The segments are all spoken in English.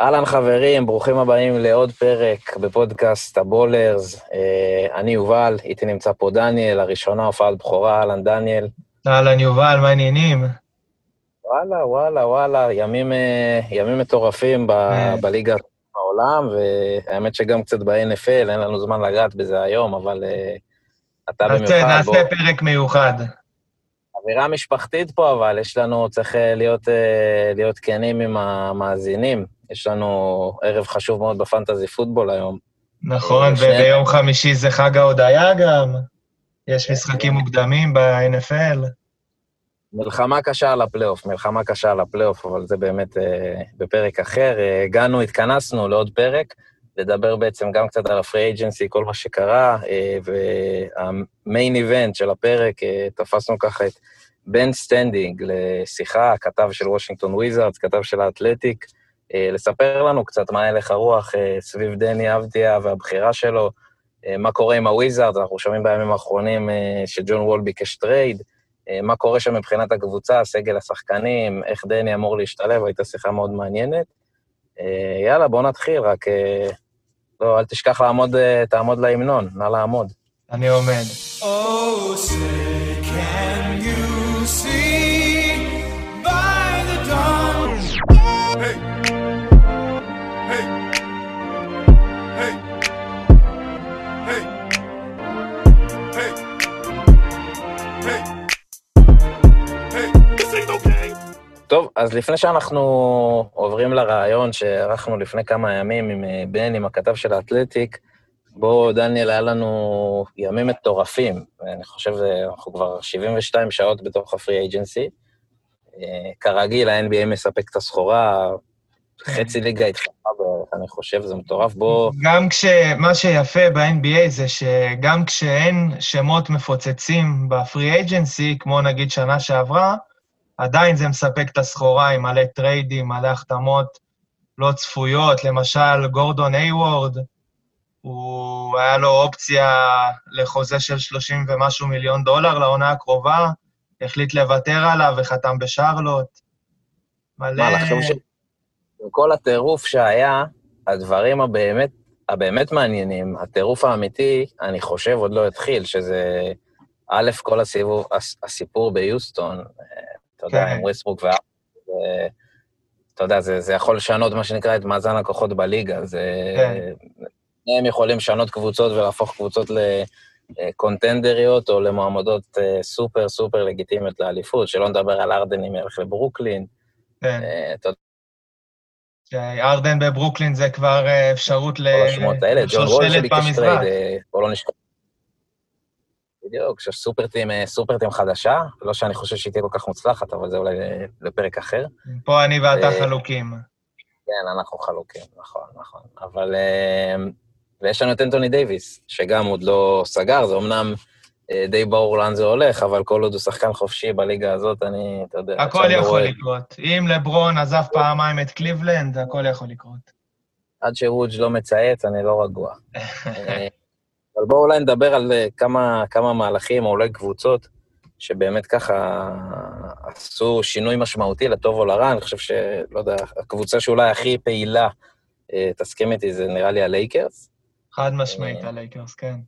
אהלן חברים, ברוכים הבאים לעוד פרק בפודקאסט הבולרס. אה, אני יובל, איתי נמצא פה דניאל, לראשונה הופעת בכורה, אהלן דניאל. אהלן יובל, מה העניינים? וואלה, וואלה, וואלה, ימים, אה, ימים מטורפים ב, אה. בליגה העולם, והאמת שגם קצת ב-NFL, אין לנו זמן לגעת בזה היום, אבל אה, אתה נעשה, במיוחד, בוא, נעשה פרק מיוחד. אווירה משפחתית פה, אבל יש לנו, צריך להיות, להיות כנים עם המאזינים. יש לנו ערב חשוב מאוד בפנטזי פוטבול היום. נכון. וביום חמישי זה חג ההודיה גם. יש משחקים מוקדמים ב-NFL. מלחמה קשה על הפלייאוף, מלחמה קשה על הפלייאוף, אבל זה באמת אה, בפרק אחר. אה, הגענו, התכנסנו לעוד פרק, לדבר בעצם גם קצת על הפרי אייג'נסי, כל מה שקרה, אה, והמיין איבנט של הפרק, אה, תפסנו ככה את בן סטנדינג לשיחה, כתב של וושינגטון וויזארדס, כתב של האתלטיק, לספר לנו קצת מה הלך הרוח אה, סביב דני אבדיה והבחירה שלו, אה, מה קורה עם הוויזארדס, אנחנו שומעים בימים האחרונים אה, שג'ון וול ביקש טרייד, אה, מה קורה שם מבחינת הקבוצה, סגל השחקנים, איך דני אמור להשתלב, הייתה שיחה מאוד מעניינת. אה, יאללה, בוא נתחיל, רק... אה, לא, אל תשכח לעמוד, אה, תעמוד להמנון, נא לעמוד. אני עומד. Oh, say, טוב, אז לפני שאנחנו עוברים לרעיון שערכנו לפני כמה ימים עם אה, בן, עם הכתב של האתלטיק, בו, דניאל, היה לנו ימים מטורפים. אני חושב שאנחנו כבר 72 שעות בתוך הפרי אייג'נסי. אה, כרגיל, ה-NBA מספק את הסחורה, חצי ליגה התחלפה בערך, אני חושב, זה מטורף. בוא... גם כש... מה שיפה ב-NBA זה שגם כשאין שמות מפוצצים בפרי אייג'נסי, כמו נגיד שנה שעברה, עדיין זה מספק את הסחורה עם מלא טריידים, מלא החתמות לא צפויות. למשל, גורדון היוורד, הוא, היה לו אופציה לחוזה של 30 ומשהו מיליון דולר לעונה הקרובה, החליט לוותר עליו וחתם בשרלוט. מלא... מה, לחשוב ש... עם כל הטירוף שהיה, הדברים הבאמת, הבאמת מעניינים, הטירוף האמיתי, אני חושב, עוד לא התחיל, שזה א', כל הסיבוב, הס- הסיפור ביוסטון, אה, אתה יודע, כן. עם וה... זה- אתה יודע, זה, זה יכול לשנות, מה שנקרא, את מאזן הכוחות בליגה. זה... כן. הם יכולים לשנות קבוצות ולהפוך קבוצות לקונטנדריות או למועמדות אה, סופר סופר לגיטימיות לאליפות, שלא נדבר על ארדן אם ילך לברוקלין. כן. אה, יודע, ארדן בברוקלין זה כבר אה, אפשרות ל... כל השמות האלה, ג'ון לשושלת שביקש. טרייד, אה, בוא לא נשכח. בדיוק, סופר טים, אה, סופר טים חדשה, לא שאני חושב שהיא תהיה כל כך מוצלחת, אבל זה אולי לפרק אחר. פה אני ואתה אה, חלוקים. כן, אנחנו חלוקים, נכון, נכון. אבל... אה, ויש לנו את אנטוני דייוויס, שגם עוד לא סגר, זה אמנם די ברור לאן זה הולך, אבל כל עוד הוא שחקן חופשי בליגה הזאת, אני, אתה יודע... הכל לא יכול רואה- לקרות. אם לברון עזב פעמיים את קליבלנד, הכל יכול לקרות. עד שוודג' לא מצייץ, אני לא רגוע. אבל בואו אולי נדבר על אה, כמה, כמה מהלכים, או אולי קבוצות, שבאמת ככה עשו שינוי משמעותי לטוב או לרע. אני חושב שלא יודע, הקבוצה שאולי הכי פעילה, אה, תסכים איתי, זה נראה לי הלייקרס. חד משמעית, אה, הלייקרס, כן.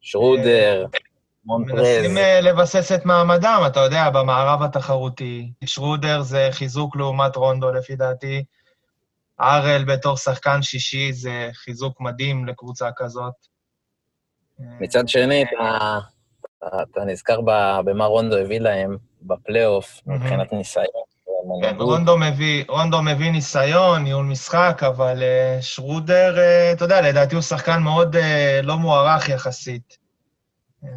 שרודר, מונטרז. מנסים לבסס את מעמדם, אתה יודע, במערב התחרותי. שרודר זה חיזוק לעומת רונדו, לפי דעתי. ארל בתור שחקן שישי זה חיזוק מדהים לקבוצה כזאת. אה, מצד שני, אתה, אתה נזכר במה רונדו הביא להם בפלייאוף, מהמם. מבחינת ניסיון. כן. רונדו מביא, רונדו מביא ניסיון, ניהול משחק, אבל uh, שרודר, uh, אתה יודע, לדעתי הוא שחקן מאוד uh, לא מוערך יחסית. אה,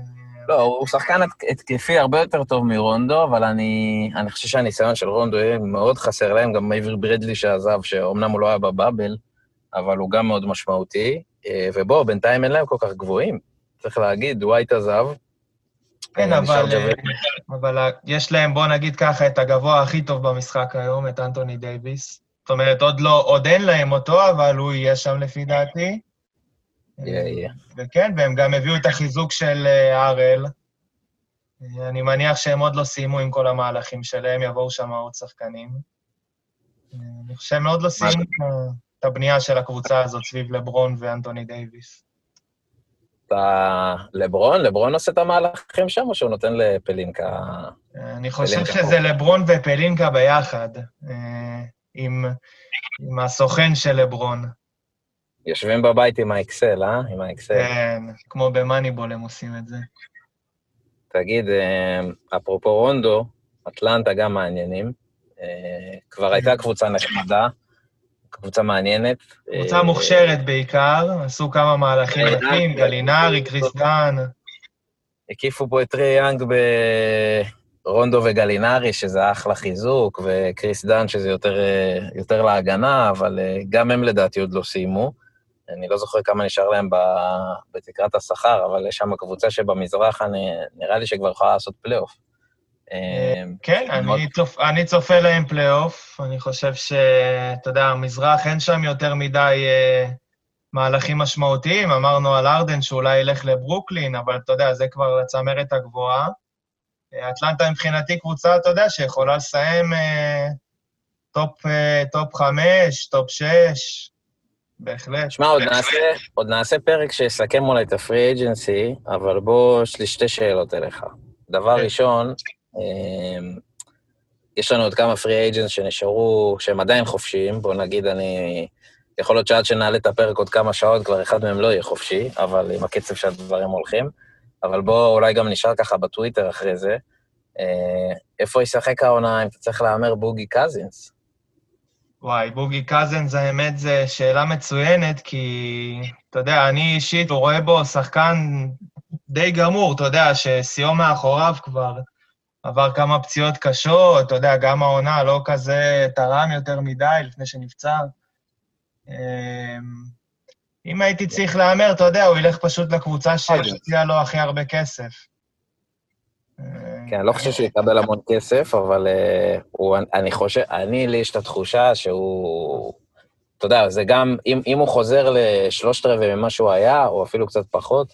לא, הוא שחקן הת- התקפי הרבה יותר טוב מרונדו, אבל אני, אני חושב שהניסיון של רונדו יהיה מאוד חסר להם, גם מייבר ברדלי שעזב, שאומנם הוא לא היה בבאבל, אבל הוא גם מאוד משמעותי. אה, ובוא, בינתיים אין להם כל כך גבוהים. צריך להגיד, דווייט עזב. כן, אה, אבל, אה. אבל ה- יש להם, בוא נגיד ככה, את הגבוה הכי טוב במשחק היום, את אנטוני דייוויס. זאת אומרת, עוד, לא, עוד אין להם אותו, אבל הוא יהיה שם לפי דעתי. יהיה, יהיה. וכן, והם גם הביאו את החיזוק של אה, אראל. אה, אני מניח שהם עוד לא סיימו עם כל המהלכים שלהם, יבואו שם עוד שחקנים. אני חושב שהם עוד לא סיימו את הבנייה של הקבוצה הזאת סביב לברון ואנטוני דייוויס. אתה... לברון? לברון עושה את המהלכים שם, או שהוא נותן לפלינקה? אני חושב פלינקה שזה פה. לברון ופלינקה ביחד, אה, עם, עם הסוכן של לברון. יושבים בבית עם האקסל, אה? עם האקסל. כן, כמו במאניבול הם עושים את זה. תגיד, אה, אפרופו רונדו, אטלנטה גם מעניינים. אה, כבר הייתה קבוצה נחמדה, קבוצה מעניינת. קבוצה אה, מוכשרת בעיקר, עשו כמה מהלכים יפים, גלינרי, קריס דן. הקיפו פה את טרי יאנג ברונדו וגלינרי, שזה אחלה חיזוק, וקריס דן, שזה יותר, אה, יותר להגנה, אבל אה, גם הם לדעתי עוד לא סיימו. אני לא זוכר כמה נשאר להם בתקרת השכר, אבל יש שם קבוצה שבמזרח, אני, נראה לי שכבר יכולה לעשות פלייאוף. אה, כן, אני, צופ, אני צופה להם פלייאוף. אני חושב שאתה יודע, המזרח אין שם יותר מדי אה, מהלכים משמעותיים. אמרנו על ארדן שאולי ילך לברוקלין, אבל אתה יודע, זה כבר הצמרת הגבוהה. אה, אטלנטה מבחינתי קבוצה, אתה יודע, שיכולה לסיים אה, טופ, אה, טופ חמש, טופ שש, בהחלט. שמע, עוד נעשה, עוד נעשה פרק שיסכם אולי את הפרי אג'נסי, אבל בוא, יש לי שתי שאלות אליך. דבר כן. ראשון, יש לנו עוד כמה פרי אג'נס שנשארו, שהם עדיין חופשיים, בוא נגיד, אני... יכול להיות שעד שנעלה את הפרק עוד כמה שעות, כבר אחד מהם לא יהיה חופשי, אבל עם הקצב שהדברים הולכים. אבל בוא, אולי גם נשאר ככה בטוויטר אחרי זה. אה, איפה ישחק העונה, אם אתה צריך להמר בוגי קזינס? וואי, בוגי קזנס, האמת, זו שאלה מצוינת, כי, אתה יודע, אני אישית רואה בו שחקן די גמור, אתה יודע, ששיאו מאחוריו כבר עבר כמה פציעות קשות, אתה יודע, גם העונה לא כזה תרם יותר מדי לפני שנפצע. אמ, אם הייתי צריך להמר, אתה יודע, הוא ילך פשוט לקבוצה שהציעה לו הכי הרבה כסף. כן, אני לא חושב שהוא יקבל המון כסף, אבל uh, הוא, אני חושב, אני, לי יש את התחושה שהוא... אתה יודע, זה גם, אם, אם הוא חוזר לשלושת רבעי ממה שהוא היה, או אפילו קצת פחות,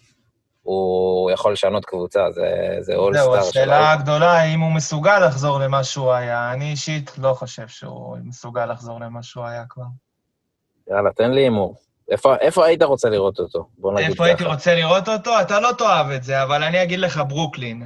הוא יכול לשנות קבוצה, זה, זה זהו, אולסטאר השאלה הגדולה, האם הוא מסוגל לחזור למה שהוא היה. אני אישית לא חושב שהוא מסוגל לחזור למה שהוא היה כבר. יאללה, תן לי הימור. איפה, איפה היית רוצה לראות אותו? בוא נגיד איפה הייתי ככה. רוצה לראות אותו? אתה לא תאהב את זה, אבל אני אגיד לך ברוקלין.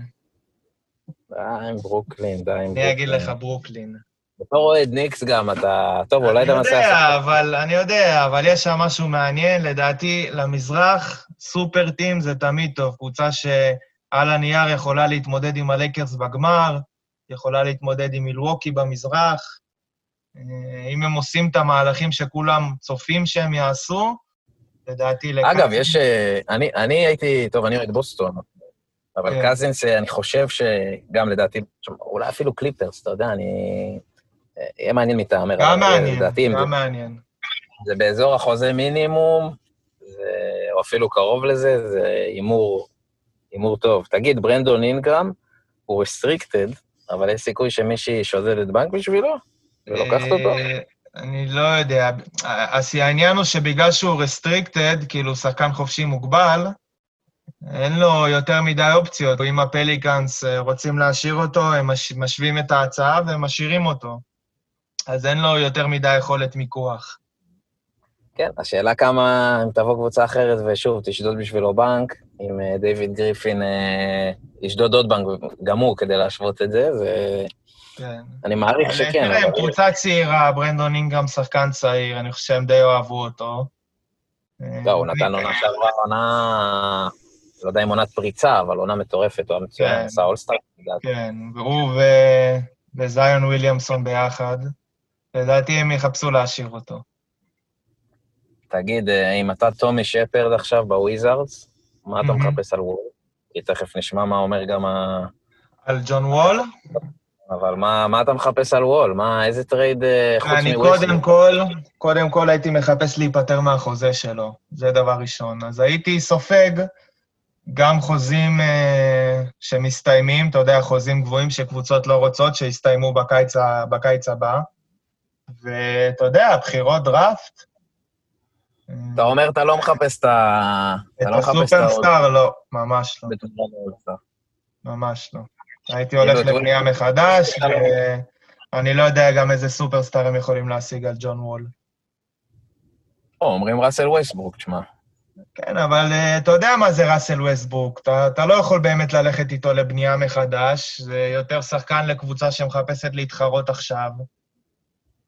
די עם ברוקלין, די עם ברוקלין. אני אגיד לך ברוקלין. בתור אוהד ניקס גם, אתה... טוב, אולי אני אתה מנסה... יודע, אבל, אני יודע, אבל יש שם משהו מעניין. לדעתי, למזרח, סופר טים זה תמיד טוב. קבוצה שעל הנייר יכולה להתמודד עם הלייקרס בגמר, יכולה להתמודד עם מילווקי במזרח. אה, אם הם עושים את המהלכים שכולם צופים שהם יעשו, לדעתי... אגב, יש... אה, אני, אני הייתי... טוב, אני אוהד בוסטון, אבל כן. קזינס, אה, אני חושב שגם לדעתי, אולי אפילו קליפרס, אתה יודע, אני... יהיה מעניין מי תהמר. גם מעניין, גם זה- מעניין. זה באזור החוזה מינימום, זה, או אפילו קרוב לזה, זה הימור, הימור טוב. תגיד, ברנדון אינגרם הוא רסטריקטד, אבל יש סיכוי שמישהי שודדת בנק בשבילו? ולוקחת אותו? אה, אני לא יודע. העניין הוא שבגלל שהוא רסטריקטד, כאילו שחקן חופשי מוגבל, אין לו יותר מדי אופציות. אם הפליקאנס אה, רוצים להשאיר אותו, הם מש- משווים את ההצעה והם משאירים אותו. אז אין לו יותר מדי יכולת מיקוח. כן, השאלה כמה, אם תבוא קבוצה אחרת ושוב, תשדוד בשבילו בנק, אם אה, דיוויד גריפין אה, ישדוד עוד בנק, גם הוא, כדי להשוות את זה, ואני כן. מעריך אבל שכן. תראה, הם קבוצה צעירה, ברנדון אינגרם שחקן צעיר, אני חושב שהם די אוהבו אותו. לא, הוא אה, נתן עונה שעברה, עונה, לא יודע אם עונת פריצה, אבל עונה מטורפת, הוא היה מצוין, כן. עשה אולסטאר. כן, והוא. וזיון וויליאמסון ביחד. לדעתי הם יחפשו להשאיר אותו. תגיד, אה, אם אתה טומי שפרד עכשיו בוויזארדס, מה אתה. מחפש על וול? כי תכף נשמע מה אומר גם ה... על ג'ון וול? אבל מה, מה אתה מחפש על וול? מה, איזה טרייד אה, חוץ אני מוויסלי? קודם כל, קודם כל הייתי מחפש להיפטר מהחוזה שלו, זה דבר ראשון. אז הייתי סופג גם חוזים אה, שמסתיימים, אתה יודע, חוזים גבוהים שקבוצות לא רוצות, שיסתיימו בקיץ, בקיץ הבא. ואתה יודע, בחירות דראפט. אתה אומר, אתה לא מחפש את ה... את לא את הסופרסטאר, לא, ממש לא. לאולסטאר. ממש לא. הייתי כאילו, הולך את וול- לבנייה מחדש, אני לא יודע גם איזה סופרסטאר הם יכולים להשיג על ג'ון וול. או, אומרים ראסל וייסברוק, תשמע. כן, אבל uh, אתה יודע מה זה ראסל. אתה, אתה לא יכול באמת ללכת איתו לבנייה מחדש, זה יותר שחקן לקבוצה שמחפשת להתחרות עכשיו.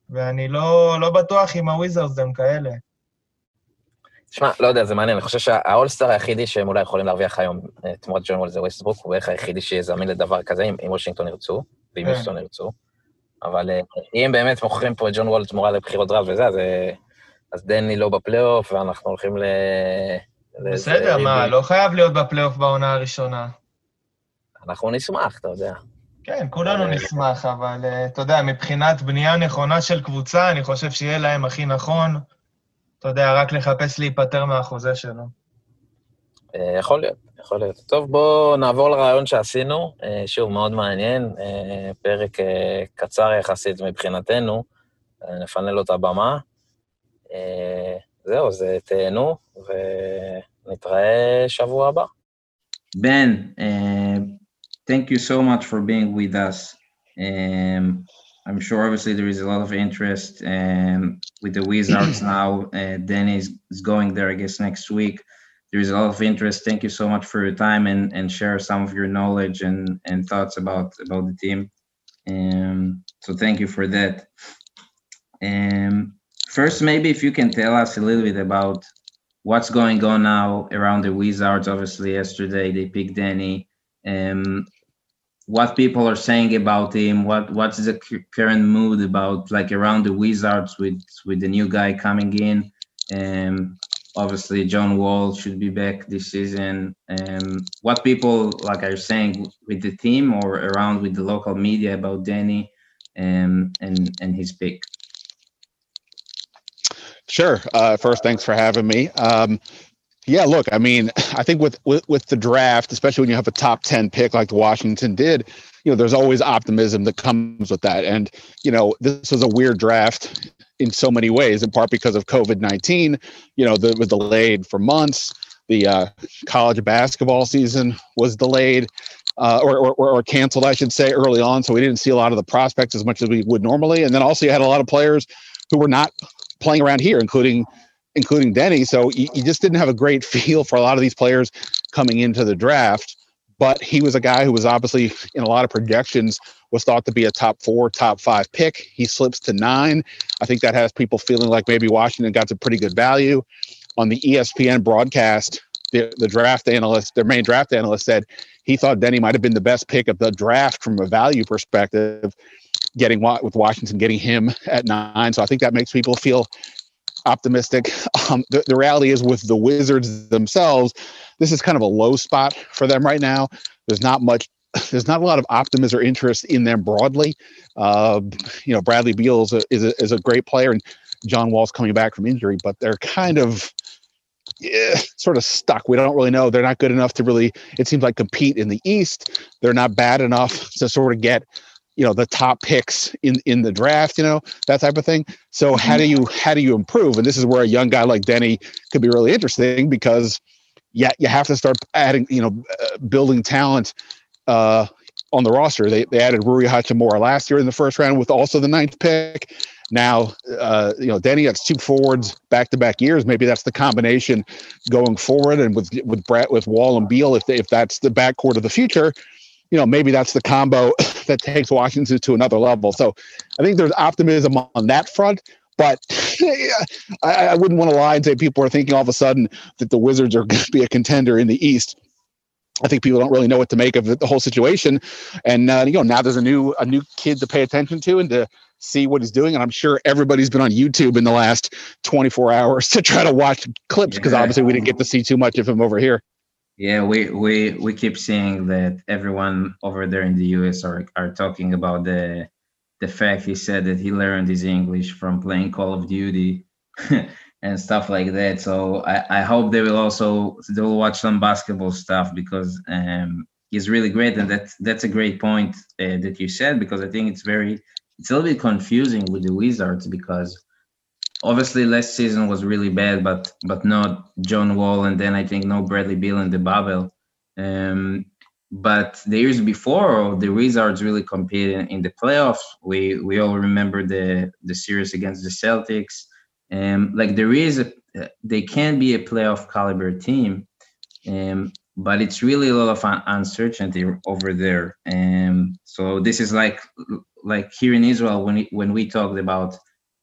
ואני לא, לא בטוח אם הוויזרס הם כאלה. תשמע, לא יודע, זה מעניין, אני חושב שהאולסטאר היחידי שהם אולי יכולים להרוויח היום אה, תמורת ג'ון וול זה וייסטברוק, הוא בערך היחידי שיהיה זמין לדבר כזה, אם אם וושינגטון ירצו, ואם כן. יוסטון ירצו. אבל אה, אם באמת מוכרים פה את ג'ון וול תמורה לבחירות דראפט וזה, אז, אה, אז דני לא בפלייאוף, ואנחנו הולכים ל... בסדר, מה. לא חייב להיות בפלייאוף בעונה הראשונה. אנחנו נשמח, אתה יודע. כן, כולנו אה, נשמח, אבל אה, אתה יודע, מבחינת בנייה נכונה של קבוצה, אני חושב שיהיה להם הכי נכון, אתה יודע, רק לחפש להיפטר מהחוזה שלו. אה, יכול להיות, יכול להיות. טוב, בואו נעבור לרעיון שעשינו. שוב, מאוד מעניין, פרק קצר יחסית מבחינתנו, נפנה לו את הבמה. זהו, אז אה, תהנו, ונתראה שבוע הבא. Ben, uh, thank you so much for being with us. Um, I'm sure obviously there is a lot of interest um, with the Wizards now. Uh, Danny is, is going there, I guess, next week. There is a lot of interest. Thank you so much for your time and, and share some of your knowledge and, and thoughts about, about the team. Um, so thank you for that. Um, first, maybe if you can tell us a little bit about what's going on now around the Wizards. Obviously, yesterday they picked Danny. Um, what people are saying about him, what what's the current mood about like around the Wizards with with the new guy coming in. Um, obviously John Wall should be back this season. Um, what people like are saying with the team or around with the local media about Danny um, and and his pick. Sure. Uh, first, thanks for having me. Um, yeah, look, I mean, I think with, with with the draft, especially when you have a top ten pick like Washington did, you know, there's always optimism that comes with that. And you know, this was a weird draft in so many ways, in part because of COVID nineteen. You know, that was delayed for months. The uh, college basketball season was delayed. Uh, or, or, or canceled, I should say, early on. So we didn't see a lot of the prospects as much as we would normally. And then also you had a lot of players who were not playing around here, including including Deni. So you, you just didn't have a great feel for a lot of these players coming into the draft. But he was a guy who was obviously in a lot of projections was thought to be a top four, top five pick. He slips to nine. I think that has people feeling like maybe Washington got some pretty good value. On the ESPN broadcast, the, the draft analyst, their main draft analyst said he thought Deni might have been the best pick of the draft from a value perspective getting with Washington getting him at nine. So I think that makes people feel optimistic. Um, the, the reality is with the Wizards themselves, this is kind of a low spot for them right now. There's not much. There's not a lot of optimism or interest in them broadly. Uh, you know, Bradley Beal is a, is a is a great player, and John Wall's coming back from injury, but they're kind of yeah, sort of stuck. We don't really know. They're not good enough to really. It seems like compete in the East. They're not bad enough to sort of get you know the top picks in in the draft you know that type of thing. So how do you how do you improve? And this is where a young guy like Deni could be really interesting because yeah you have to start adding you know uh, building talent uh on the roster. They, they added Rui Hachimura last year in the first round with also the ninth pick. Now uh you know Deni has two forwards back to back years. Maybe that's the combination going forward and with with brett with wall and beal if they, if that's the backcourt of the future you know, maybe that's the combo that takes Washington to another level. So I think there's optimism on that front. But I, I wouldn't want to lie and say people are thinking all of a sudden that the Wizards are going to be a contender in the East. I think people don't really know what to make of the, whole situation, and uh, you know now there's a new a new kid to pay attention to and to see what he's doing. And I'm sure everybody's been on YouTube in the last 24 hours to try to watch clips because Yeah. obviously we didn't get to see too much of him over here. Yeah, we we we keep seeing that everyone over there in the US are are talking about the the fact he said that he learned his English from playing Call of Duty and stuff like that. So I, I hope they will also they will watch some basketball stuff because um he's really great and that's that's a great point uh, that you said because I think it's very it's a little bit confusing with the Wizards because obviously last season was really bad, but but not John Wall, and then I think no Bradley Beal in the bubble. Um, but the years before, the Wizards really competed in the playoffs. We we all remember the the series against the Celtics. Um, like there is a, they can be a playoff caliber team, um, but it's really a lot of un- uncertainty over there. Um, so this is like like here in Israel when when we talked about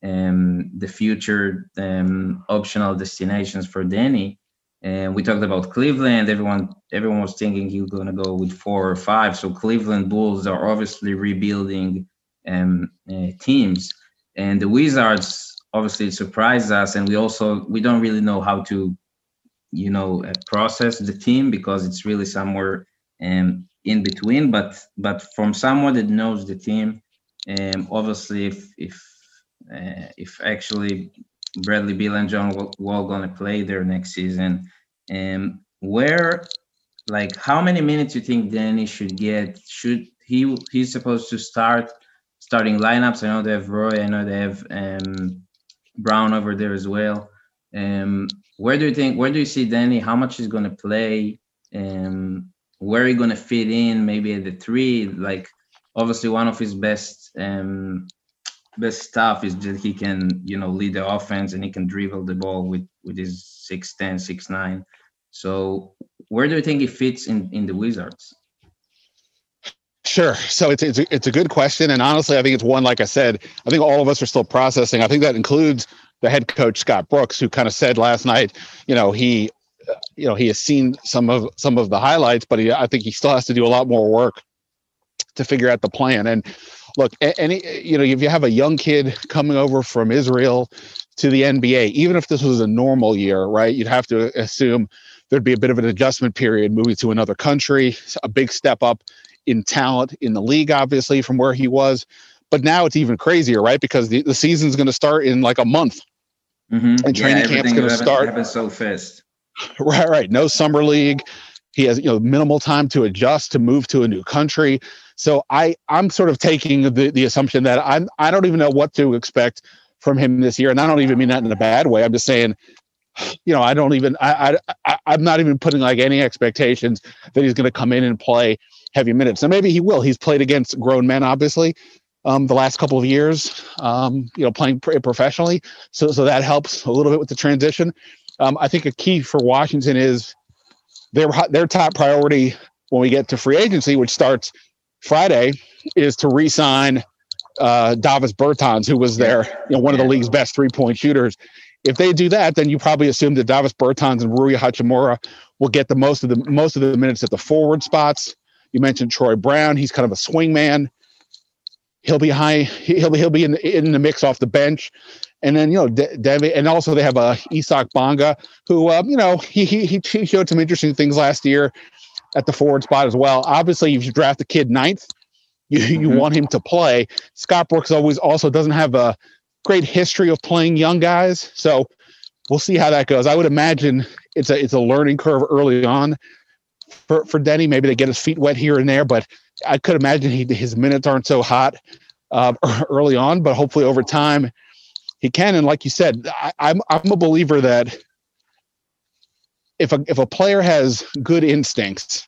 um, the future um, optional destinations for Danny, and we talked about Cleveland. Everyone everyone was thinking he was going to go with four or five. So Cleveland Bulls are obviously rebuilding um, uh, teams, and the Wizards obviously surprised us. And we also we don't really know how to, you know, uh, process the team because it's really somewhere um, in between. But but from someone that knows the team, um, obviously if if uh, if actually Bradley Beal and John Wall, gonna play there next season and where like how many minutes you think Danny should get? Should he he's supposed to start starting lineups? I know they have Roy, I know they have um, Brown over there as well. Um, where do you think where do you see Danny? How much he's gonna play? Um, where he gonna fit in? Maybe at the three, like obviously one of his best um best stuff is that he can you know lead the offense and he can dribble the ball with with his 6'10 6'9 so where do you think he fits in in the wizards Sure. So it's it's a, it's a good question, and honestly, I think it's one. Like I said, I think all of us are still processing. I think that includes the head coach Scott Brooks, who kind of said last night, you know, he, you know, he has seen some of some of the highlights, but he, I think he still has to do a lot more work to figure out the plan. And look, any you know, if you have a young kid coming over from Israel to the NBA, even if this was a normal year, right, you'd have to assume there'd be a bit of an adjustment period moving to another country, a big step up in talent in the league, obviously, from where he was. But now it's even crazier, right? Because the, the season's going to start in like a month. mm-hmm. And training camp's going to start. happen so fast Right, right. No summer league. He has you know minimal time to adjust to move to a new country. So I I'm sort of taking the the assumption that I'm I don't even know what to expect from him this year, and I don't even mean that in a bad way. I'm just saying, you know, I don't even I I, I'm not even putting like any expectations that he's going to come in and play heavy minutes. And maybe he will. He's played against grown men, obviously, um, the last couple of years. Um, you know, playing professionally, so so that helps a little bit with the transition. Um, I think a key for Washington is their their top priority when we get to free agency, which starts Friday, is to re-sign uh, Davis Bertans, who was there, you know one of the league's best three point shooters. If they do that, then you probably assume that Davis Bertans and Rui Hachimura will get the most of the most of the minutes at the forward spots. You mentioned Troy Brown; he's kind of a swing man. He'll be high. He'll be he'll be in the, in the mix off the bench, and then you know De- and also they have uh, Isaac Bonga, who um, you know he, he he showed some interesting things last year at the forward spot as well. Obviously, if you draft a kid ninth, you you Mhm. want him to play. Scott Brooks always also doesn't have a great history of playing young guys, so we'll see how that goes. I would imagine it's a it's a learning curve early on for for Deni. Maybe they get his feet wet here and there, but I could imagine he his minutes aren't so hot uh, early on, but hopefully over time he can. And like you said, I, I'm I'm a believer that if a if a player has good instincts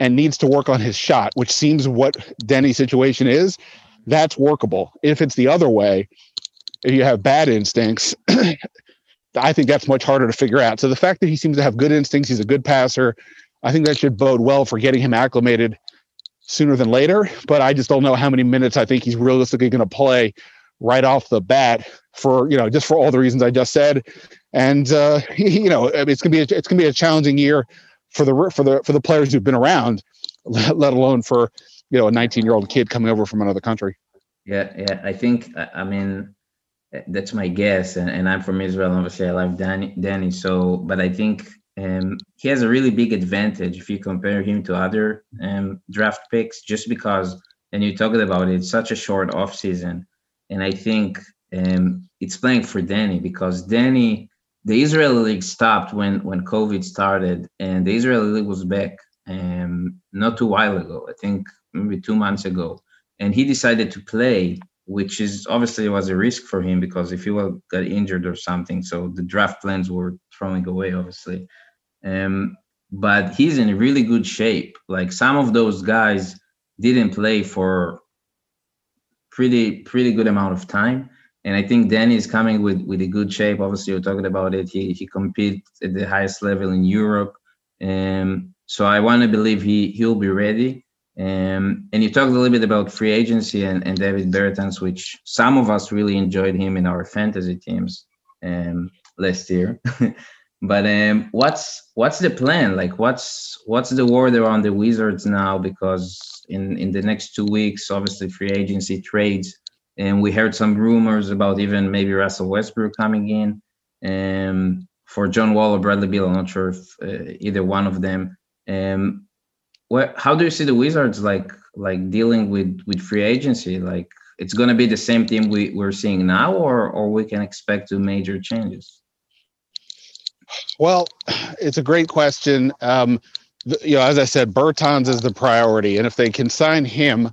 and needs to work on his shot, which seems what Deni's situation is, that's workable. If it's the other way, if you have bad instincts, I think that's much harder to figure out. So the fact that he seems to have good instincts, he's a good passer, I think that should bode well for getting him acclimated sooner than later. But I just don't know how many minutes I think he's realistically going to play right off the bat for you know just for all the reasons I just said. And uh, you know it's gonna be a, it's gonna be a challenging year for the for the for the players who've been around, let, alone for you know a 19 year old kid coming over from another country. Yeah, yeah. I think I mean that's my guess, and, and I'm from Israel. Obviously, I love Danny. Danny. So, but I think um, he has a really big advantage if you compare him to other um, draft picks, just because. And you talked about it, it's such a short off season, and I think um, it's playing for Danny because Danny, the Israeli league stopped when when COVID started, and the Israeli league was back um, not too while ago. I think maybe two months ago and he decided to play, which is obviously was a risk for him because if he got injured or something, so the draft plans were throwing away, obviously. Um, but he's in really good shape. Like some of those guys didn't play for pretty pretty good amount of time. And I think Danny is coming with with a good shape. Obviously, you're talking about it. He he competes at the highest level in Europe. Um, so I want to believe he he'll be ready. Um, and you talked a little bit about free agency and, and Davis Bertans, which some of us really enjoyed him in our fantasy teams um, last year. but um, what's what's the plan? Like, what's what's the word around the Wizards now? Because in in the next two weeks, obviously free agency trades, and we heard some rumors about even maybe Russell Westbrook coming in. Um, for John Wall or Bradley Beal, I'm not sure if uh, either one of them. Um, what how do you see the Wizards like like dealing with with free agency? Like it's going to be the same team we we're seeing now, or or we can expect to major changes. Well, it's a great question. Um, you know, as I said, Bertans is the priority, and if they can sign him,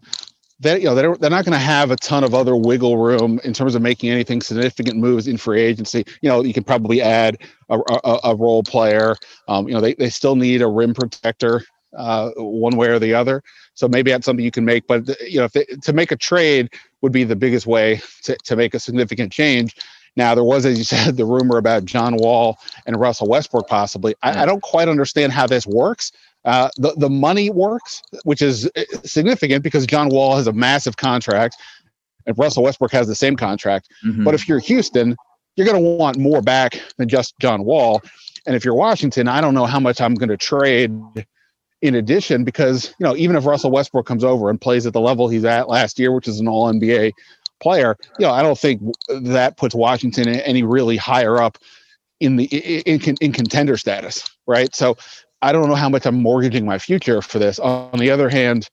that you know they're, they're not going to have a ton of other wiggle room in terms of making anything significant moves in free agency. You know, you can probably add a, a, a role player. Um, you know, they, they still need a rim protector uh, one way or the other. So maybe that's something you can make. But you know, if they, to make a trade would be the biggest way to, to make a significant change. Now there was, as you said, the rumor about John Wall and Russell Westbrook possibly. I, I don't quite understand how this works. Uh, the the money works, which is uh, significant because John Wall has a massive contract, and Russell Westbrook has the same contract. Mhm. But if you're Houston, you're going to want more back than just John Wall. And if you're Washington, I don't know how much I'm going to trade in addition because, you know, even if Russell Westbrook comes over and plays at the level he's at last year, which is an all NBA player, you know, I don't think that puts Washington any really higher up in the in, in, in contender status, right? So I don't know how much I'm mortgaging my future for this. On the other hand,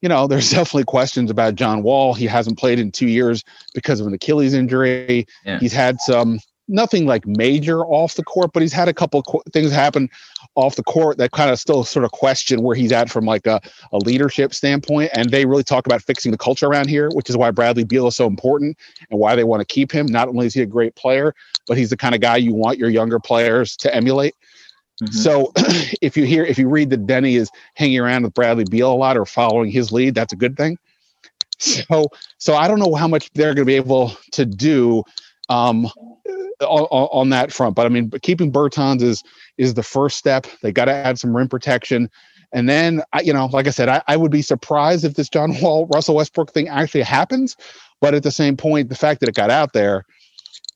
you know, there's definitely questions about John Wall. He hasn't played in two years because of an Achilles injury. Yeah. He's had some nothing like major off the court, but he's had a couple qu- things happen off the court that kind of still sort of question where he's at from like a, a leadership standpoint. And they really talk about fixing the culture around here, which is why Bradley Beal is so important and why they want to keep him. Not only is he a great player, but he's the kind of guy you want your younger players to emulate. Mhm. So if you hear, if you read that Deni is hanging around with Bradley Beal a lot or following his lead, that's a good thing. So, so I don't know how much they're going to be able to do um, on, on that front. But I mean, but keeping Bertans is is the first step. They got to add some rim protection. And then, I, you know, like I said, I, I would be surprised if this John Wall, Russell Westbrook thing actually happens. But at the same point, the fact that it got out there,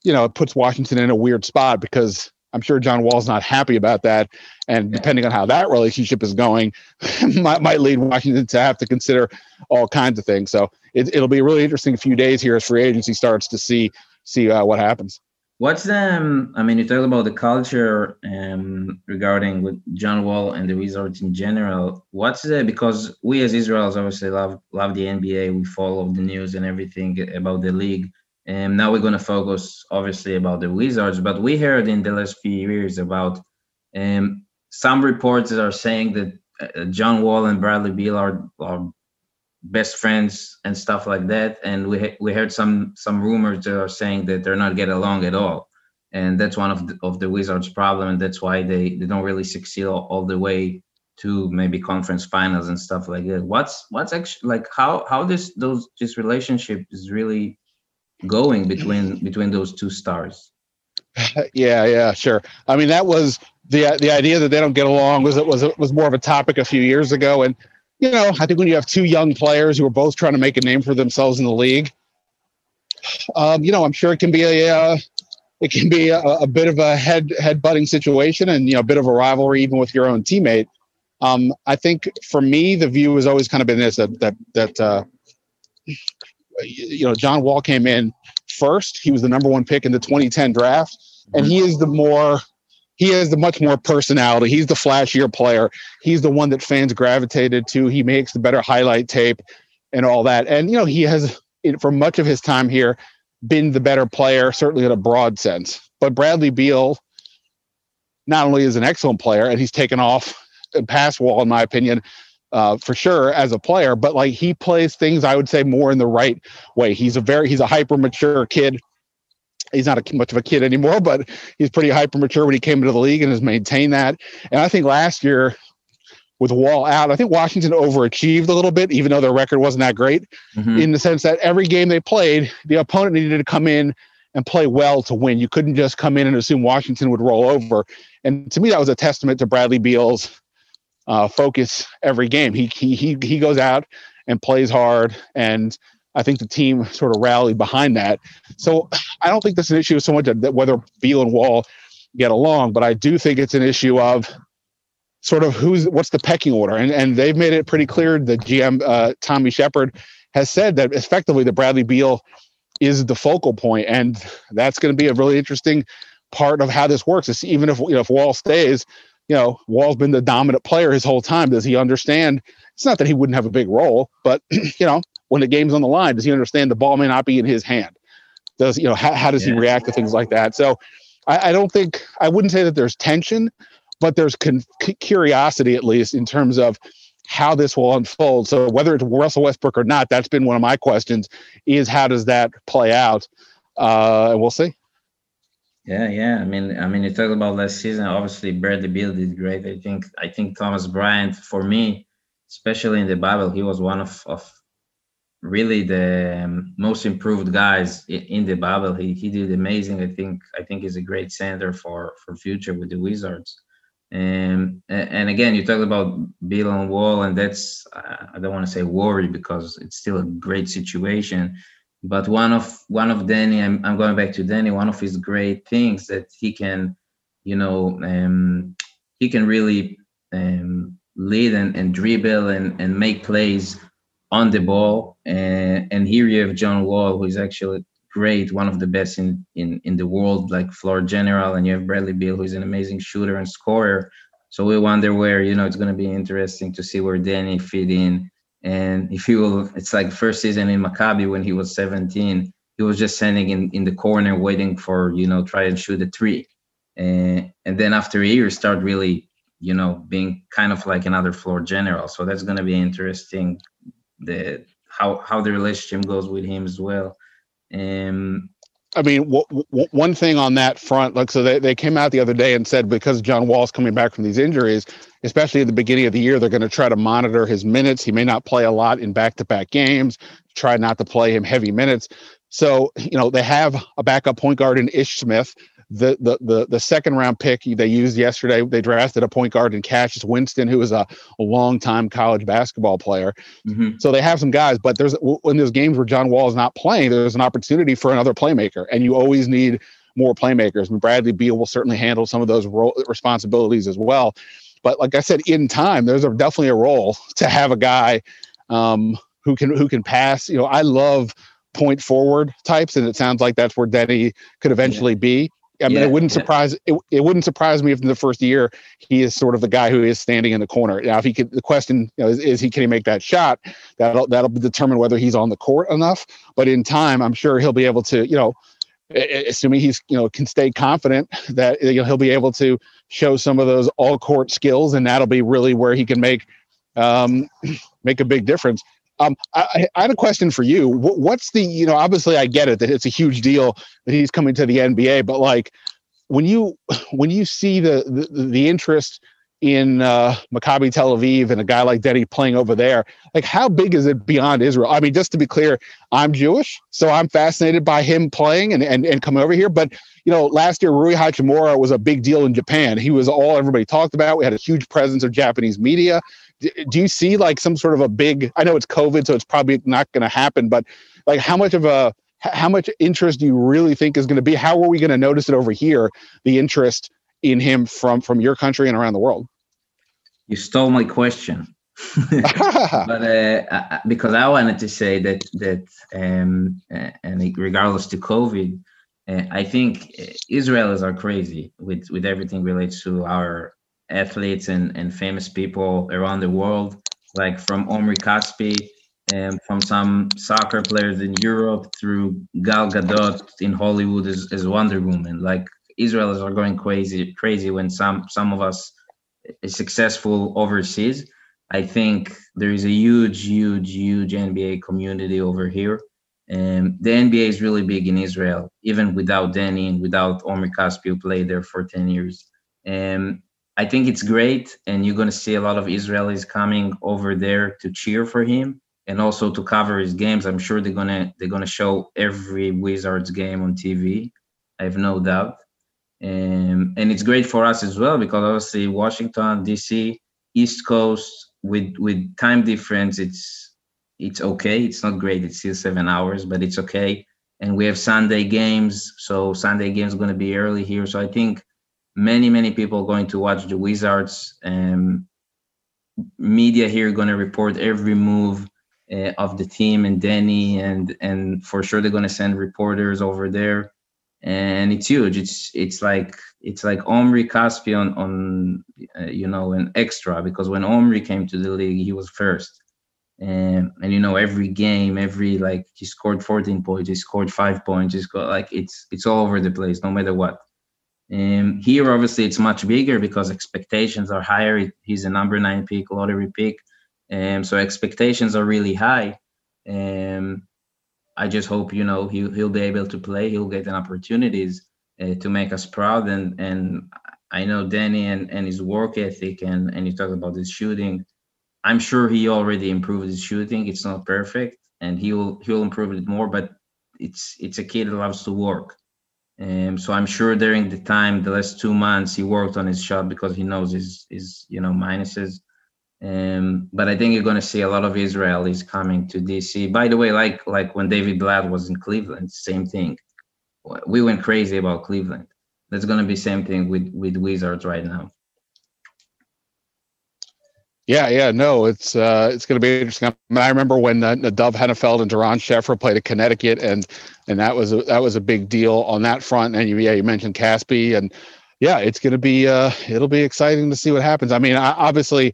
you know, it puts Washington in a weird spot because I'm sure John Wall's not happy about that. And depending on how that relationship is going, might, might lead Washington to have to consider all kinds of things. So it, it'll be a really interesting few days here as free agency starts to see see uh, what happens. What's the? Um, I mean, you talk about the culture um, regarding with John Wall and the Wizards in general. What's the? Because we as Israelis obviously love love the NBA. We follow the news and everything about the league. And now we're going to focus obviously about the Wizards. But we heard in the last few years about um, some reports that are saying that uh, John Wall and Bradley Beal are, are best friends and stuff like that. And we he- we heard some some rumors that are saying that they're not getting along at all, and that's one of the, of the Wizards' problem, and that's why they they don't really succeed all, all the way to maybe conference finals and stuff like that. What's what's actually like how how this those this relationship is really going between between those two stars? yeah, yeah, sure. I mean, that was the the idea that they don't get along was it was was more of a topic a few years ago, and you know, I think when you have two young players who are both trying to make a name for themselves in the league, um, you know, I'm sure it can be a uh, it can be a, a bit of a head head butting situation, and you know, a bit of a rivalry even with your own teammate. Um, I think for me, the view has always kind of been this that that that uh, you know, John Wall came in first. He was the number one pick in the 2010 draft, and he is the more he has the much more personality. He's the flashier player. He's the one that fans gravitated to. He makes the better highlight tape and all that. And you know, he has for much of his time here been the better player, certainly in a broad sense. But Bradley Beal not only is an excellent player, and he's taken off past Wall, in my opinion, uh, for sure as a player, but like he plays things I would say more in the right way. He's a very he's a hyper mature kid. he's not a, much of a kid anymore, but he's pretty hyper mature when he came into the league and has maintained that. And I think last year with Wall out, I think Washington overachieved a little bit, even though their record wasn't that great, Mhm. in the sense that every game they played, the opponent needed to come in and play well to win. You couldn't just come in and assume Washington would roll over. And to me, that was a testament to Bradley Beal's uh, focus every game. He, he he he goes out and plays hard, and I think the team sort of rallied behind that. So I don't think that's an issue so much that whether Beal and Wall get along, but I do think it's an issue of sort of who's what's the pecking order, and and they've made it pretty clear. The GM uh, Tommy Sheppard has said that effectively the Bradley Beal is the focal point, and that's going to be a really interesting part of how this works. Is even if you know if Wall stays, you know Wall's been the dominant player his whole time. Does he understand? It's not that he wouldn't have a big role, but you know when the game's on the line, does he understand the ball may not be in his hand? Does you know how, how does he react to things like that? So I, I don't think I wouldn't say that there's tension, but there's con- curiosity at least in terms of how this will unfold. So whether it's Russell Westbrook or not, that's been one of my questions: is how does that play out? Uh, and we'll see. Yeah, yeah. I mean, I mean, you talked about last season. Obviously, Bradley Beal did great. I think, I think Thomas Bryant, for me, especially in the bubble, he was one of of really the um, most improved guys in the bubble. He he did amazing. I think I think he's a great center for for future with the Wizards. And and again, you talked about Beal and Wall, and that's I don't want to say worry because it's still a great situation. But one of one of Danny, I'm I'm going back to Danny. One of his great things that he can, you know, um, he can really um, lead and, and dribble and, and make plays on the ball. And, and here you have John Wall, who is actually great, one of the best in, in, in the world, like floor general. And you have Bradley Beal, who's an amazing shooter and scorer. So we wonder where, you know, it's going to be interesting to see where Danny fit in. And if will, it's like first season in Maccabi when he was 17, he was just standing in, in the corner waiting for, you know, try and shoot a three. And, and then after a year, start really you know, being kind of like another floor general. So that's going to be interesting. The how how the relationship goes with him as well. Um, I mean, w- w- one thing on that front, like, so they, they came out the other day and said because John Wall's coming back from these injuries, especially at the beginning of the year, they're going to try to monitor his minutes. He may not play a lot in back to back games, try not to play him heavy minutes. So, you know, they have a backup point guard in Ish Smith. The, the the the second round pick they used yesterday, they drafted a point guard in Cassius Winston, who is a, a long time college basketball player. mhm. So they have some guys, but there's when there's games where John Wall is not playing, there's an opportunity for another playmaker, and you always need more playmakers. And Bradley Beal will certainly handle some of those role, responsibilities as well. But like I said, in time, there's a, definitely a role to have a guy um, who can who can pass. You know, I love point forward types, and it sounds like that's where Deni could eventually be. I mean, Yeah, it wouldn't yeah. surprise it, it wouldn't surprise me if in the first year he is sort of the guy who is standing in the corner. Now, if he could, the question you know, is, is he can he make that shot? That'll that'll determine whether he's on the court enough. But in time, I'm sure he'll be able to, you know, assuming he's you know can stay confident that you know, he'll be able to show some of those all court skills, and that'll be really where he can make um, make a big difference. Um, I, I had a question for you. What's the you know obviously I get it that it's a huge deal that he's coming to the NBA, but like when you when you see the the, the interest in uh, Maccabi Tel Aviv and a guy like Deni playing over there, like how big is it beyond Israel? I mean, just to be clear, I'm Jewish, so I'm fascinated by him playing and and, and coming over here. But you know, last year Rui Hachimura was a big deal in Japan. He was all everybody talked about. We had a huge presence of Japanese media. Do you see like some sort of a big? I know it's COVID, so it's probably not going to happen. But like, how much of a how much interest do you really think is going to be? How are we going to notice it over here? The interest in him from from your country and around the world. you stole my question. but uh, I- because I wanted to say that that um, uh, and regardless to COVID, uh, I think uh, Israelis are crazy with with everything relates to our athletes and and famous people around the world, like from Omri Casspi. And from some soccer players in Europe through Gal Gadot in Hollywood as, as Wonder Woman, like Israelis are going crazy, crazy when some some of us is successful overseas. I think there is a huge, huge, huge NBA community over here. Um, the NBA is really big in Israel, even without Danny and without Omri Casspi, who played there for 10 years. Um, I think it's great, and you're going to see a lot of Israelis coming over there to cheer for him and also to cover his games. I'm sure they're gonna they're gonna show every Wizards game on TV. I have no doubt, um, and it's great for us as well because obviously Washington D.C. East Coast with with time difference, it's it's okay. It's not great. It's still seven hours, but it's okay. And we have Sunday games, so Sunday games going to be early here. So I think many many people going to watch the Wizards. And media here going to report every move uh, of the team and Deni, and and for sure they're going to send reporters over there. And it's huge. It's it's like it's like Omri Casspi on on uh, you know an extra because when Omri came to the league, he was first and and you know every game every like he scored 14 points he scored five points he scored like it's it's all over the place no matter what and here obviously it's much bigger because expectations are higher. He's a number nine pick lottery pick. And so expectations are really high. And i just hope you know he, he'll be able to play. He'll get an opportunities uh, to make us proud. And and i know Deni and, and his work ethic and and you talk about his shooting. I'm sure he already improved his shooting. It's not perfect, and he'll he'll improve it more. But it's it's a kid that loves to work, um, so I'm sure during the time, the last two months, he worked on his shot because he knows his his you know minuses. Um, but I think you're going to see a lot of Israelis coming to DC. By the way, like like when David Blatt was in Cleveland, same thing. We went crazy about Cleveland. That's going to be same thing with with Wizards right now. Yeah, yeah, no, it's uh, it's going to be interesting. I, mean, I remember when uh, Nadav Henefeld and Doron Sheffer played at Connecticut, and and that was a, that was a big deal on that front. And you, yeah, you mentioned Casspi, and yeah, it's going to be uh, it'll be exciting to see what happens. I mean, I, obviously,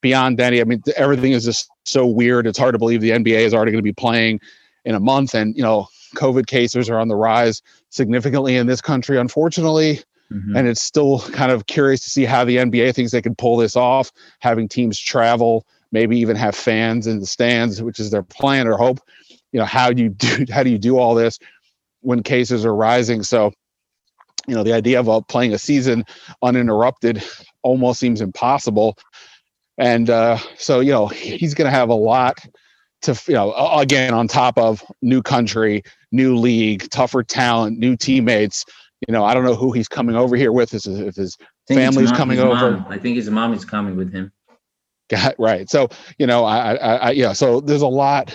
beyond Deni, I mean, everything is just so weird. It's hard to believe the NBA is already going to be playing in a month, and you know, COVID cases are on the rise significantly in this country, unfortunately. Mm-hmm. And it's still kind of curious to see how the NBA thinks they can pull this off, having teams travel, maybe even have fans in the stands, which is their plan or hope. You know, how do you do how do you do all this when cases are rising? So, you know, the idea of uh, playing a season uninterrupted almost seems impossible. And uh, so, you know, he's going to have a lot to, you know, again, on top of new country, new league, tougher talent, new teammates you know, I don't know who he's coming over here with. If, if his family's mom, coming over, mom. I think his mom is coming with him. Got right. So you know, I, I, I, yeah. So there's a lot.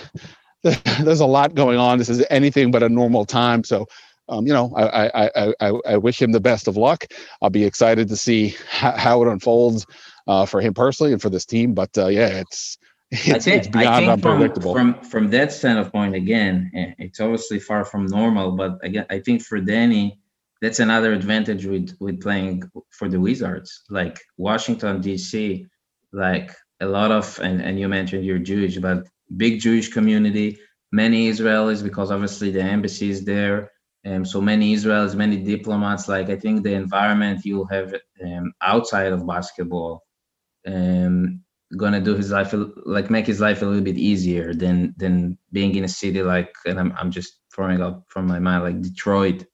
There's a lot going on. This is anything but a normal time. So, um, you know, I, I, I, I wish him the best of luck. I'll be excited to see how, how it unfolds uh, for him personally and for this team. But uh, yeah, it's it's, think, it's beyond unpredictable. From, from from that standpoint, again, eh, it's obviously far from normal. But again, I think for Deni, that's another advantage with with playing for the Wizards. Like Washington D.C., like a lot of and and you mentioned you're Jewish, but big Jewish community, many Israelis because obviously the embassy is there. Um, so many Israelis, many diplomats. Like I think the environment you'll have um, outside of basketball, um, gonna do his life like make his life a little bit easier than than being in a city like and I'm I'm just throwing up from my mind like Detroit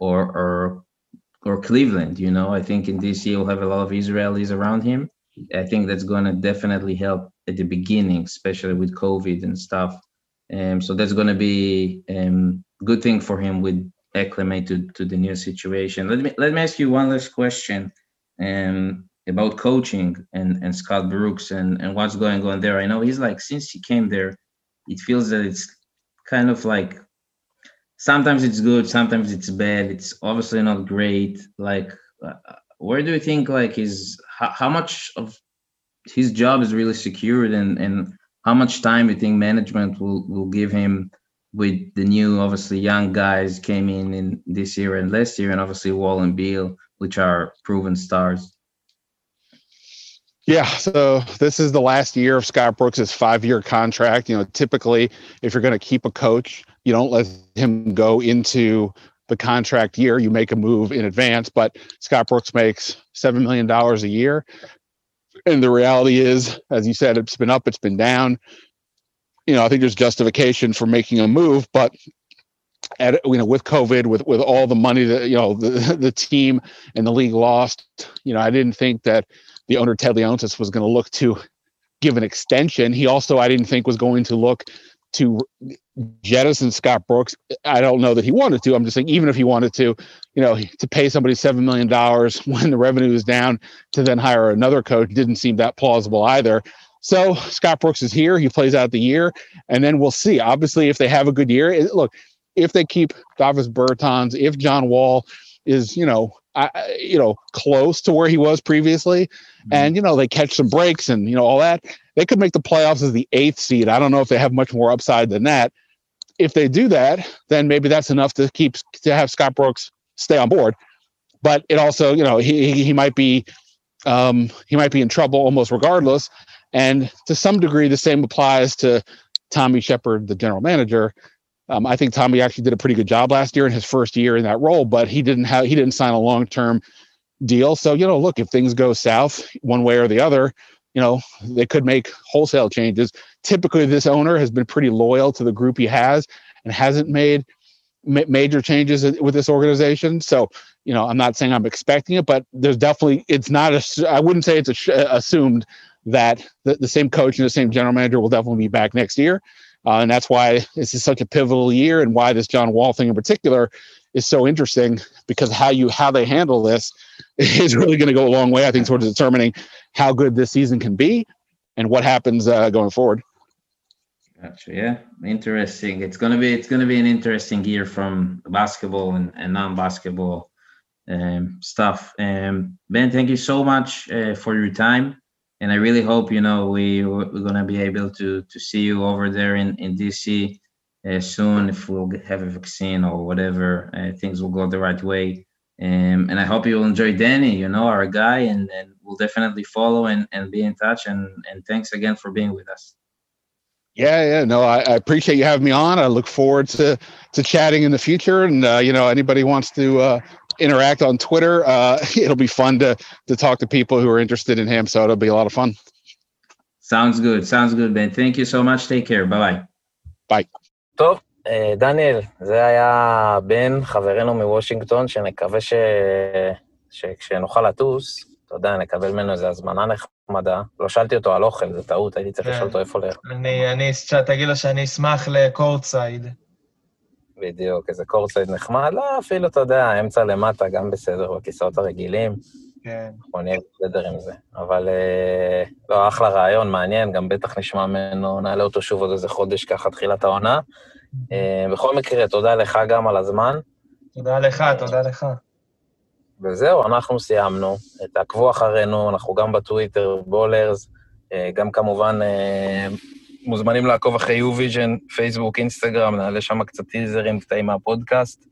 or or or Cleveland. You know, I think in DC you'll have a lot of Israelis around him. I think that's going to definitely help at the beginning, especially with COVID and stuff. Um, so that's going to be um, good thing for him with acclimate to, to the new situation. Let me let me ask you one last question um, about coaching and, and Scott Brooks and, and what's going on there. I know he's like since he came there, it feels that it's kind of like sometimes it's good sometimes it's bad it's obviously not great like uh, where do you think like his how, how, much of his job is really secured and and how much time do you think management will will give him with the new obviously young guys came in in this year and last year and obviously wall and beal which are proven stars yeah, so this is the last year of Scott Brooks' five-year contract. You know, typically, if you're going to keep a coach, you don't let him go into the contract year. You make a move in advance. But Scott Brooks makes seven million dollars a year, and the reality is, as you said, it's been up, it's been down. you know, I think there's justification for making a move, but at you know with COVID, with with all the money that you know the the team and the league lost, you know, I didn't think that the owner Ted Leonsis was going to look to give an extension. He also I didn't think was going to look to jettison Scott Brooks. I don't know that he wanted to. I'm just saying, even if he wanted to, you know, to pay somebody seven million dollars when the revenue is down to then hire another coach didn't seem that plausible either. So Scott Brooks is here. He plays out the year, and then we'll see. Obviously, if they have a good year, look, if they keep Davis Bertans, if John Wall is, you know, I, you know, close to where he was previously, mm-hmm. and you know they catch some breaks and you know all that, they could make the playoffs as the eighth seed. I don't know if they have much more upside than that. If they do that, then maybe that's enough to keep to have Scott Brooks stay on board. But it also, you know, he he might be um, he might be in trouble almost regardless. And to some degree, the same applies to Tommy Sheppard, the general manager. Um, I think Tommy actually did a pretty good job last year in his first year in that role, but he didn't have he didn't sign a long term deal. So you know, look, if things go south one way or the other, you know, they could make wholesale changes. Typically, this owner has been pretty loyal to the group he has and hasn't made ma- major changes with this organization. So you know, I'm not saying I'm expecting it, but there's definitely it's not a. I wouldn't say it's a assumed that the, the same coach and the same general manager will definitely be back next year. Uh, and that's why this is such a pivotal year and why this John Wall thing in particular is so interesting because how you how they handle this is really going to go a long way, I think, towards determining how good this season can be and what happens uh, going forward. Gotcha. Yeah, interesting. It's gonna be it's gonna be an interesting year from basketball and, and non-basketball um, stuff. Um, ben, thank you so much uh, for your time and I really hope you know we we're gonna be able to to see you over there in in DC uh, soon if we'll have a vaccine or whatever uh, things will go the right way. Um, and I hope you will enjoy Deni, you know, our guy, and, and we'll definitely follow and, and be in touch. And, and thanks again for being with us. Yeah, yeah, no, I, I appreciate you having me on. I look forward to to chatting in the future. And uh, you know, anybody wants to uh, interact on Twitter. Uh, it'll be fun to to talk to people who are interested in him. So it'll be a lot of fun. Sounds good. Sounds good, Ben. Thank you so much. Take care. Bye bye. Bye. טוב, דניאל, זה היה בן חברנו מוושינגטון, שנקווה ש... שכשנוכל לטוס, אתה יודע, נקבל ממנו איזו הזמנה נחמדה. לא שאלתי אותו על אוכל, זו טעות, הייתי צריך לשאול אותו איפה לאכול. אני, אני, תגיד לו שאני אשמח לקורטסייד. בדיוק, איזה קורסייד נחמד, לא, אפילו, אתה יודע, אמצע למטה, גם בסדר, בכיסאות הרגילים. כן. אנחנו נהיה בסדר עם זה. אבל אה, לא, אחלה רעיון, מעניין, גם בטח נשמע ממנו, נעלה אותו שוב עוד איזה חודש ככה, תחילת העונה. אה, בכל מקרה, תודה לך גם על הזמן. תודה לך, תודה לך. וזהו, אנחנו סיימנו. תעקבו אחרינו, אנחנו גם בטוויטר, בולרס, אה, גם כמובן מוזמנים לעקוב אחרי U-Vision, פייסבוק, אינסטגרם, נעלה שם קצת טיזרים, קטעים מהפודקאסט.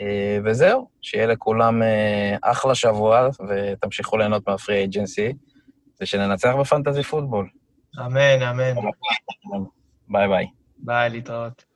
אה, וזהו, שיהיה לכולם אה, אחלה שבוע, ותמשיכו ליהנות מהפרי אייג'נסי, ושננצח בפנטזי פוטבול. אמן, אמן. ביי ביי. ביי, להתראות.